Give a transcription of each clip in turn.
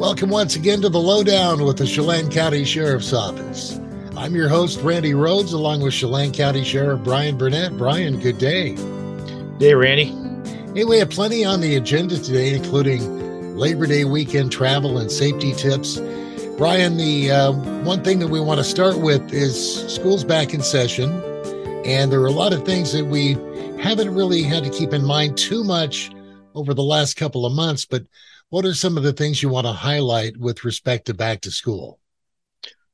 Welcome once again to the Lowdown with the Chelan County Sheriff's Office. I'm your host, Randy Rhodes, along with Chelan County Sheriff Brian Burnett. Brian, good day. Day, Randy. Hey, we have plenty on the agenda today, including Labor Day weekend travel and safety tips. Brian, the uh, one thing that we want to start with is school's back in session, and there are a lot of things that we haven't really had to keep in mind too much over the last couple of months, but what are some of the things you want to highlight with respect to back to school?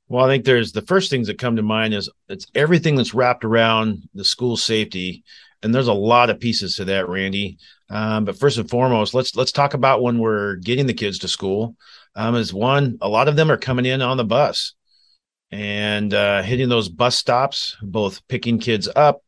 Well, I think there's the first things that come to mind is it's everything that's wrapped around the school safety, and there's a lot of pieces to that, Randy. Um, but first and foremost, let's let's talk about when we're getting the kids to school. Um, is one, a lot of them are coming in on the bus and uh, hitting those bus stops, both picking kids up,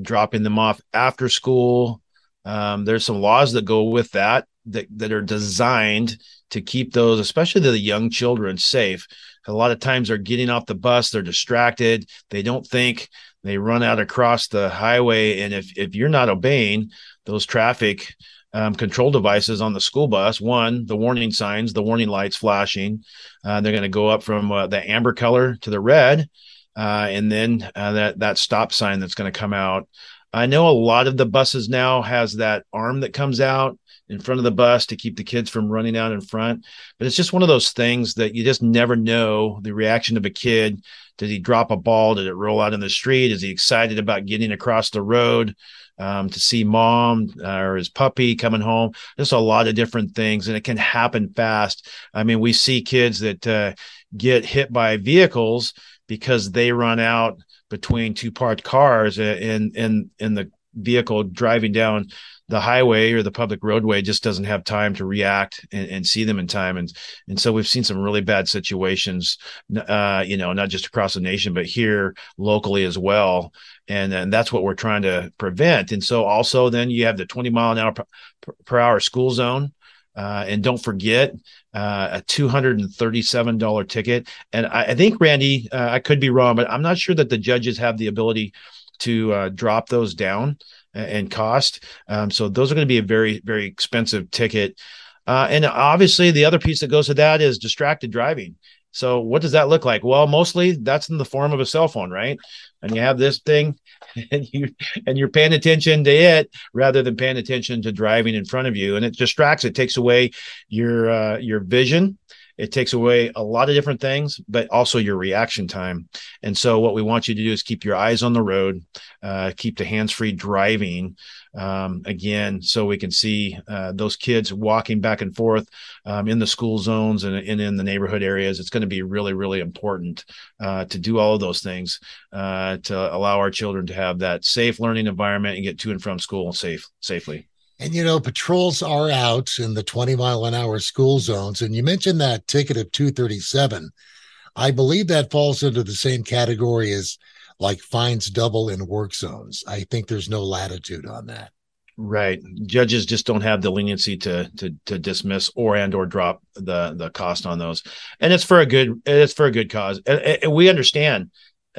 dropping them off after school. Um, there's some laws that go with that that, that are designed to keep those, especially the young children, safe. A lot of times they're getting off the bus, they're distracted, they don't think, they run out across the highway. And if, if you're not obeying those traffic um, control devices on the school bus, one, the warning signs, the warning lights flashing, uh, they're going to go up from uh, the amber color to the red. Uh, and then uh, that that stop sign that's going to come out. I know a lot of the buses now has that arm that comes out in front of the bus to keep the kids from running out in front. But it's just one of those things that you just never know the reaction of a kid. Did he drop a ball? Did it roll out in the street? Is he excited about getting across the road um, to see mom uh, or his puppy coming home? There's a lot of different things, and it can happen fast. I mean, we see kids that uh, get hit by vehicles because they run out between two parked cars in in in the vehicle driving down the highway or the public roadway just doesn't have time to react and, and, see them in time. And and so we've seen some really bad situations uh, you know not just across the nation but here locally as well. And and that's what we're trying to prevent. And so also then you have the 20 mile an hour per, per hour school zone. Uh, and don't forget uh, a $237 ticket. And I, I think randy uh, i could be wrong but i'm not sure that the judges have the ability to uh, drop those down and cost. Um, so those are going to be a very, very expensive ticket. Uh, and obviously, the other piece that goes to that is distracted driving. So what does that look like? Well, mostly that's in the form of a cell phone, right? And you have this thing, and you and you're paying attention to it rather than paying attention to driving in front of you, and it distracts. It takes away your uh, your vision it takes away a lot of different things, but also your reaction time. And so, what we want you to do is keep your eyes on the road, uh, keep the hands free driving. Um, again, so we can see uh, those kids walking back and forth um, in the school zones and, and, in the neighborhood areas. It's going to be really, really important uh, to do all of those things uh, to allow our children to have that safe learning environment and get to and from school safe safely. And you know, patrols are out in the 20 mile an hour school zones. And you mentioned that ticket of 237. I believe that falls into the same category as like fines double in work zones. I think there's no latitude on that. Right. Judges just don't have the leniency to to to dismiss or and or drop the the cost on those. And it's for a good it's for a good cause. And, and we understand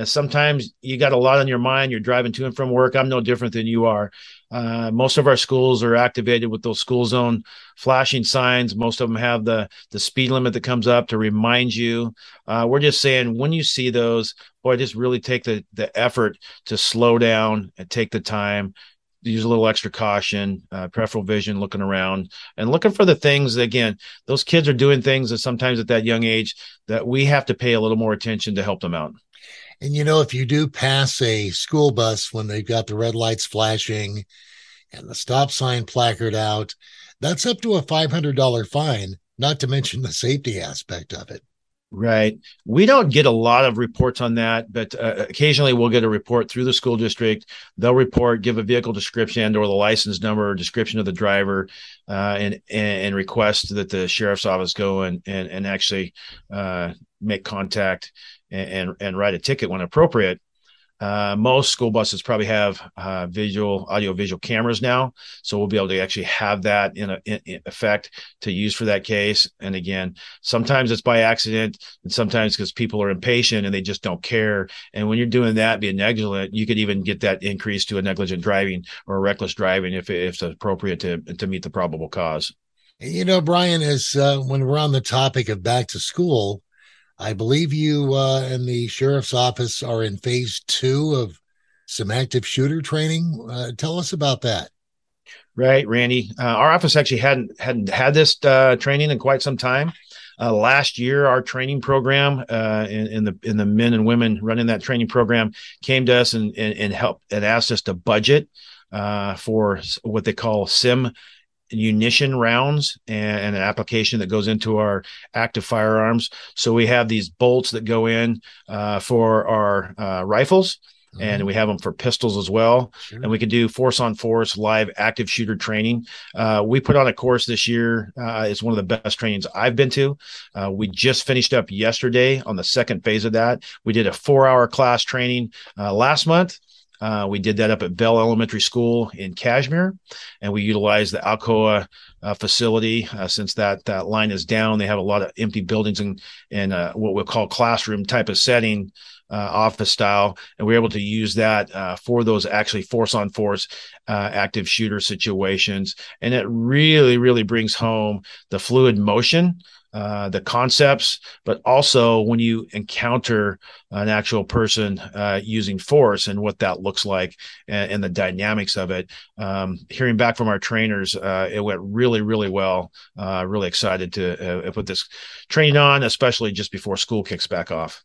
sometimes you got a lot on your mind. You're driving to and from work. I'm no different than you are. Uh, most of our schools are activated with those school zone flashing signs. Most of them have the the speed limit that comes up to remind you. Uh, we're just saying when you see those, boy, just really take the the effort to slow down and take the time. Use a little extra caution, uh, peripheral vision, looking around and looking for the things. Again, those kids are doing things that sometimes at that young age that we have to pay a little more attention to help them out. And you know, if you do pass a school bus when they've got the red lights flashing and the stop sign placard out, that's up to a $500 fine, not to mention the safety aspect of it. Right. We don't get a lot of reports on that, but uh, occasionally we'll get a report through the school district. They'll report, give a vehicle description or the license number or description of the driver, uh, and, and, and request that the sheriff's office go and and, and actually uh, make contact and, and, and write a ticket when appropriate. Uh, most school buses probably have uh, visual, audio visual cameras now, so we'll be able to actually have that in, a, in, effect to use for that case. And again, sometimes it's by accident, and sometimes because people are impatient and they just don't care. And when you're doing that, being negligent, you could even get that increase to a negligent driving or reckless driving if, if it's appropriate to to meet the probable cause. You know, Brian, is uh, when we're on the topic of back to school, I believe you uh, and the sheriff's office are in phase two of some active shooter training. Uh, tell us about that. Right, Randy. Uh, our office actually hadn't hadn't had this uh, training in quite some time. Uh, last year, our training program uh, in, the in the men and women running that training program came to us and and, and helped and asked us to budget for what they call sim munition rounds and, and, an application that goes into our active firearms. So we have these bolts that go in uh, for our uh, rifles. Mm-hmm. And we have them for pistols as well. Sure. And we can do force on force live active shooter training. Uh, we put on a course this year. Uh, it's one of the best trainings I've been to. Uh, we just finished up yesterday on the second phase of that. We did a four hour class training uh, last month. Uh, we did that up at Vale Elementary School in Cashmere, and we utilized the Alcoa uh, facility uh, since that that line is down. They have a lot of empty buildings and and uh, what we'll call classroom type of setting. Uh, office style, and we are able to use that uh, for those actually force on force active shooter situations. And it really, really brings home the fluid motion uh, the concepts, but also when you encounter an actual person uh, using force and what that looks like and, and the dynamics of it. Um, hearing back from our trainers, uh, it went really, really well. Uh, really excited to uh, put this training on, especially just before school kicks back off.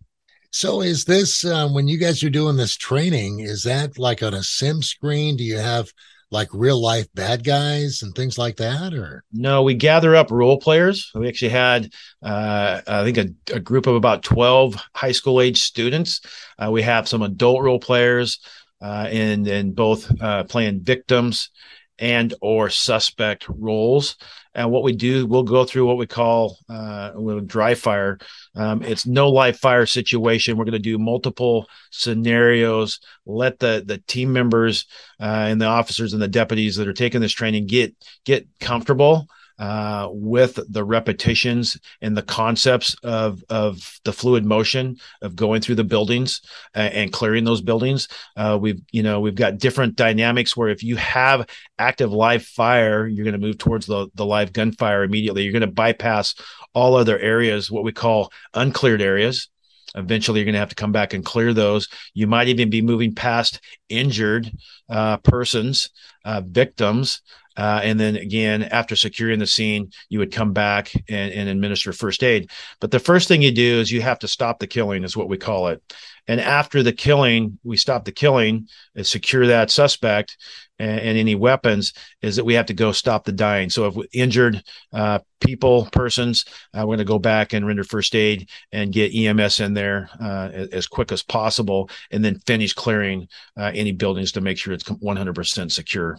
So, is this when you guys are doing this training? Is that like on a sim screen? Do you have like real life bad guys and things like that or? No we gather up role players. We actually had uh, i think a, a, group of about 12 high school age students. Uh, we have some adult role players uh, in in both uh, playing victims and or suspect roles. And what we do we'll go through what we call uh, dry fire. Um, it's no live fire situation. We're going to do multiple scenarios let the the team members uh, and the officers and the deputies that are taking this training get get comfortable uh, with the repetitions and the concepts of of the fluid motion of going through the buildings and, and clearing those buildings. Uh, we've you know we've got different dynamics where if you have active live fire, you're going to move towards the the live gunfire immediately. You're going to bypass all other areas, what we call uncleared areas. Eventually, you're going to have to come back and clear those. You might even be moving past injured uh, persons, uh, victims, uh, and then again, after securing the scene, you would come back and, and, administer first aid. But the first thing you do is you have to stop the killing, is what we call it. And after the killing, we stop the killing, and secure that suspect and, and, any weapons, is that we have to go stop the dying. So if injured uh, people, persons, uh, we're going to go back and render first aid and get EMS in there uh, as quick as possible, and then finish clearing uh, any buildings to make sure it's 100% secure.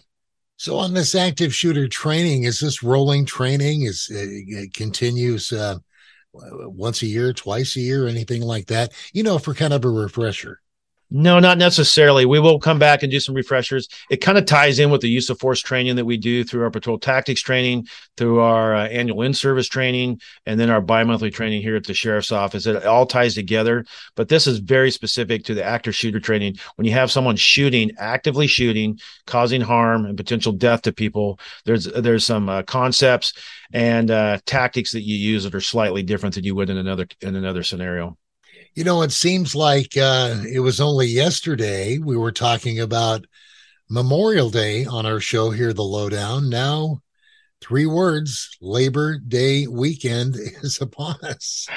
So on this active shooter training, is this rolling training? Is it continues uh, once a year, twice a year, anything like that? You know, for kind of a refresher. No, not necessarily. We will come back and do some refreshers. It kind of ties in with the use of force training that we do through our patrol tactics training, through our uh, annual in service training, and then our bi monthly training here at the sheriff's office. It all ties together. But this is very specific to the actor shooter training. When you have someone shooting, actively shooting, causing harm and potential death to people, there's there's some uh, concepts and uh, tactics that you use that are slightly different than you would in another in another scenario. You know, it seems like uh, it was only yesterday we were talking about Memorial Day on our show here, The Lowdown. Now, three words Labor Day weekend is upon us.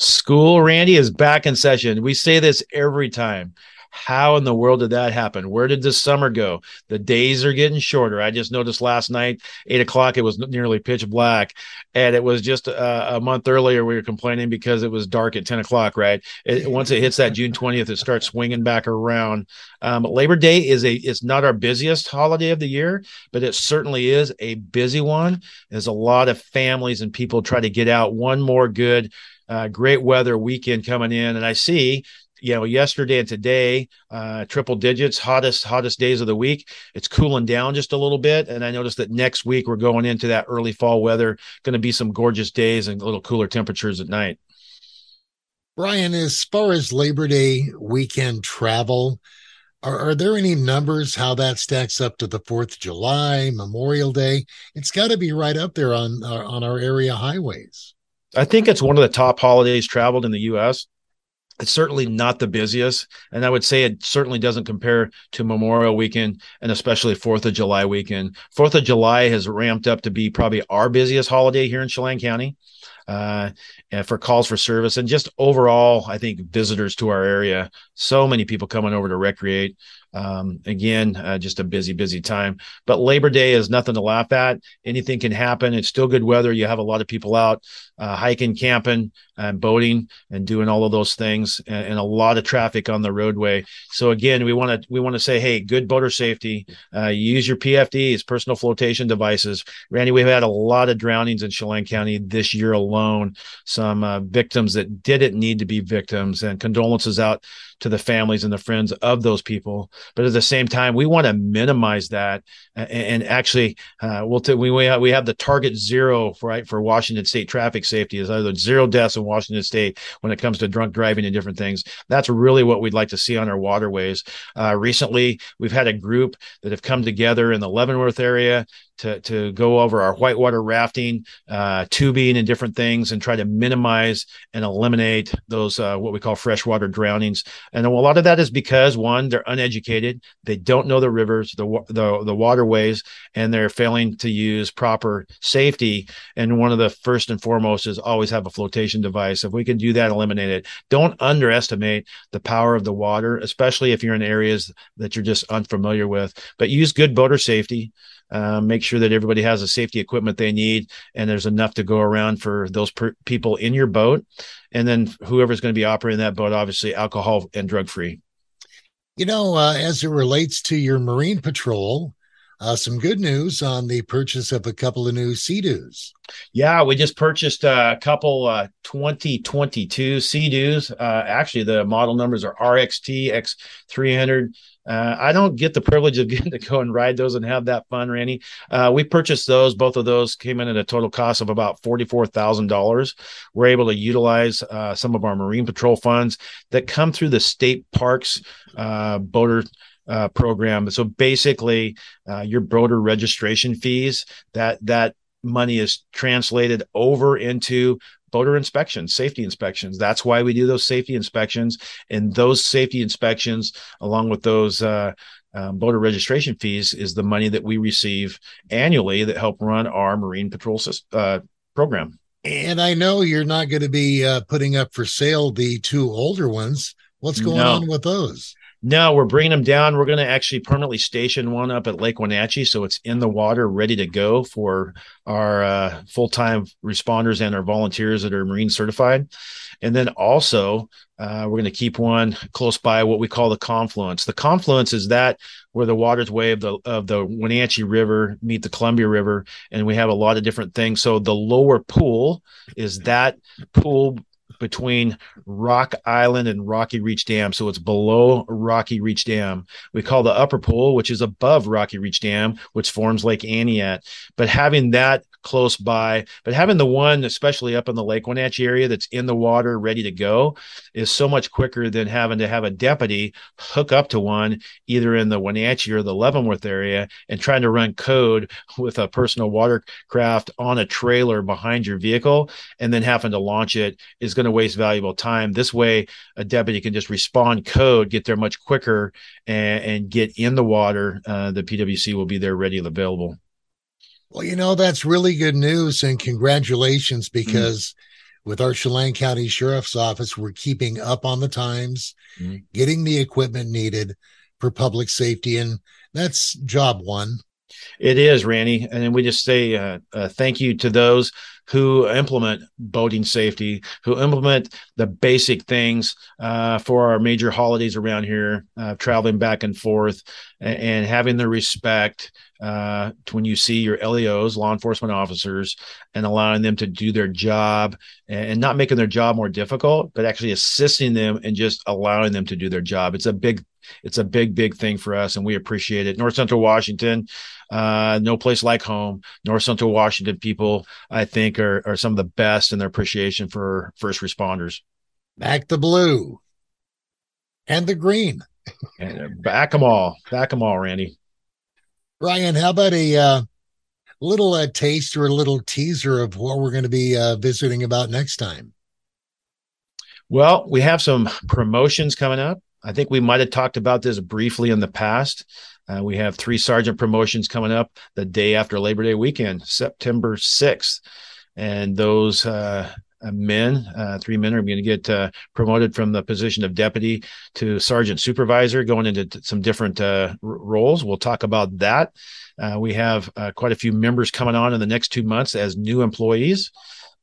School, Randy, is back in session. We say this every time. How in the world did that happen? Where did this summer go? The days are getting shorter. I just noticed last night, eight o'clock, it was nearly pitch black. And it was just a, a month earlier, we were complaining because it was dark at 10 o'clock, right? It, once it hits that June 20th, it starts swinging back around. Um, Labor Day is a, it's not our busiest holiday of the year, but it certainly is a busy one. There's a lot of families and people try to get out one more good uh, great weather weekend coming in, and I see you know yesterday and today uh triple digits hottest hottest days of the week it's cooling down just a little bit and i noticed that next week we're going into that early fall weather going to be some gorgeous days and a little cooler temperatures at night brian as far as labor day weekend travel Are, are there any numbers how that stacks up to the Fourth of July, Memorial Day? It's got to be right up there on uh, on our area highways. I think it's one of the top holidays traveled in the U.S. It's certainly not the busiest, and I would say it certainly doesn't compare to Memorial Weekend and especially Fourth of July weekend. Fourth of July has ramped up to be probably our busiest holiday here in Chelan County uh, and for calls for service and just overall, I think visitors to our area. So many people coming over to recreate. Um, again, uh, just a busy, busy time. But Labor Day is nothing to laugh at. Anything can happen. It's still good weather. You have a lot of people out uh, hiking, camping, and boating, and doing all of those things, and, and, a lot of traffic on the roadway. So again, we want to we want to say, hey, good boater safety. Uh, use your PFDs, personal flotation devices. Randy, we've had a lot of drownings in Chelan County this year alone. Some uh, victims that didn't need to be victims, and condolences out to the families and the friends of those people. But at the same time, we want to minimize that and, and actually, uh, we'll t- we we have, we have the target zero for, right for Washington State traffic safety is either zero deaths in Washington State when it comes to drunk driving and different things. That's really what we'd like to see on our waterways. Uh, recently, we've had a group that have come together in the Leavenworth area to to go over our whitewater rafting, uh, tubing, and different things, and try to minimize and eliminate those uh, what we call freshwater drownings. And a lot of that is because one, they're uneducated, they don't know the rivers, the the, the waterways, and they're failing to use proper safety. And one of the first and foremost is always have a flotation device. If we can do that, eliminate it. Don't underestimate the power of the water, especially if you're in areas that you're just unfamiliar with. But use good boater safety. Uh, make sure that everybody has the safety equipment they need and there's enough to go around for those per- people in your boat and then whoever's going to be operating that boat obviously alcohol and drug free you know uh, as it relates to your marine patrol uh, some good news on the purchase of a couple of new Sea-Doos. Yeah, we just purchased a couple uh, 2022 Sea-Doos. Uh, actually, the model numbers are RXT X300 uh, I don't get the privilege of getting to go and ride those and have that fun, Randy. Uh, we purchased those. Both of those came in at a total cost of about forty-four thousand dollars. We're able to utilize uh, some of our Marine Patrol funds that come through the state parks uh, boater. Uh, program. So basically, uh, your boater registration fees that that money is translated over into boater inspections, safety inspections. That's why we do those safety inspections. And those safety inspections, along with those uh, um, boater registration fees, is the money that we receive annually that help run our Marine Patrol uh, program. And I know you're not going to be uh, putting up for sale the two older ones. What's going no. on with those? No, we're bringing them down. We're going to actually permanently station one up at Lake Wenatchee, so it's in the water, ready to go for our uh, full time responders and our volunteers that are marine certified. And then also, uh, we're going to keep one close by what we call the confluence. The confluence is that where the waters way of the of the Wenatchee River meet the Columbia River, and we have a lot of different things. So the lower pool is that pool between Rock Island and Rocky Reach Dam. So it's below Rocky Reach Dam. We call the upper pool, which is above Rocky Reach Dam, which forms Lake Entiat. But having that close by, but having the one, especially up in the Lake Wenatchee area that's in the water, ready to go, is so much quicker than having to have a deputy hook up to one either in the Wenatchee or the Leavenworth area and trying to run code with a personal watercraft on a trailer behind your vehicle and then having to launch it is going to waste valuable time. This way, a deputy can just respond code, get there much quicker, and, and get in the water. Uh, the PWC will be there ready and available. Well, you know, that's really good news and congratulations mm-hmm. because mm-hmm. with our Chelan County Sheriff's Office, we're keeping up on the times, mm-hmm. getting the equipment needed for public safety. And that's job one. It is, Randy. And we just say uh, uh, thank you to those who implement boating safety, who implement the basic things uh, for our major holidays around here, uh, traveling back and forth, and, and having the respect uh, when you see your LEOs, law enforcement officers, and allowing them to do their job and, and not making their job more difficult, but actually assisting them and just allowing them to do their job. It's a big it's a big, big thing for us, and we appreciate it. North Central Washington, uh, no place like home. North Central Washington people, I think, are are some of the best in their appreciation for first responders. Back the blue and the green and back them all, back them all, Randy. Ryan, how about a uh, little uh, taste or a little teaser of what we're going to be uh, visiting about next time? Well, we have some promotions coming up. I think we might have talked about this briefly in the past. Uh, we have three sergeant promotions coming up the day after Labor Day weekend, September 6th. And those uh, uh men, uh, three men are going to get uh, promoted from the position of deputy to sergeant supervisor, going into t- some different uh, roles. We'll talk about that. we have quite a few members coming on in the next two months as new employees.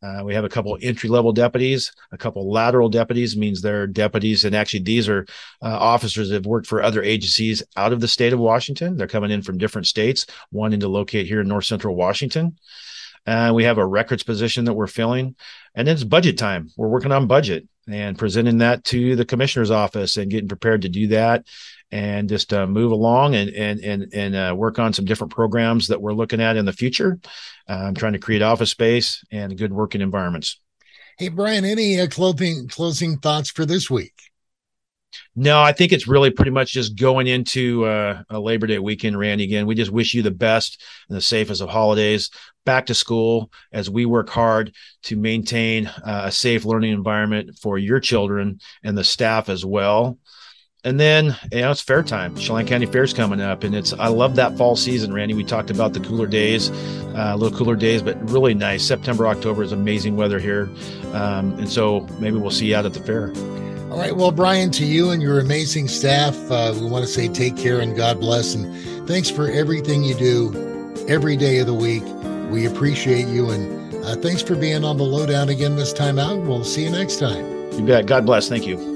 Uh, we have a couple entry level deputies, a couple lateral deputies means they're deputies, and actually these are uh, officers that have worked for other agencies out of the state of Washington. They're coming in from different states, wanting to locate here in North Central Washington. Uh, we have a records position that we're filling, and then it's budget time. We're working on budget and presenting that to the commissioner's office and getting prepared to do that and just uh, move along and and and and uh, work on some different programs that we're looking at in the future. I'm trying to create office space and good working environments. Hey Brian, any uh, closing closing thoughts for this week? No, I think it's really pretty much just going into uh, a Labor Day weekend, Randy. Again, we just wish you the best and the safest of holidays. Back to school as we work hard to maintain uh, a safe learning environment for your children and the staff as well. And then, you know, it's fair time. Chelan County Fair's coming up, and it's I love that fall season, Randy. We talked about the cooler days, uh, a little cooler days, but really nice. September, October is amazing weather here, um, and so maybe we'll see you out at the fair. All right. Well, Brian, to you and your amazing staff, uh, we want to say take care and God bless, and thanks for everything you do every day of the week. We appreciate you, and uh, thanks for being on the lowdown again this time out. We'll see you next time. You bet. God bless. Thank you.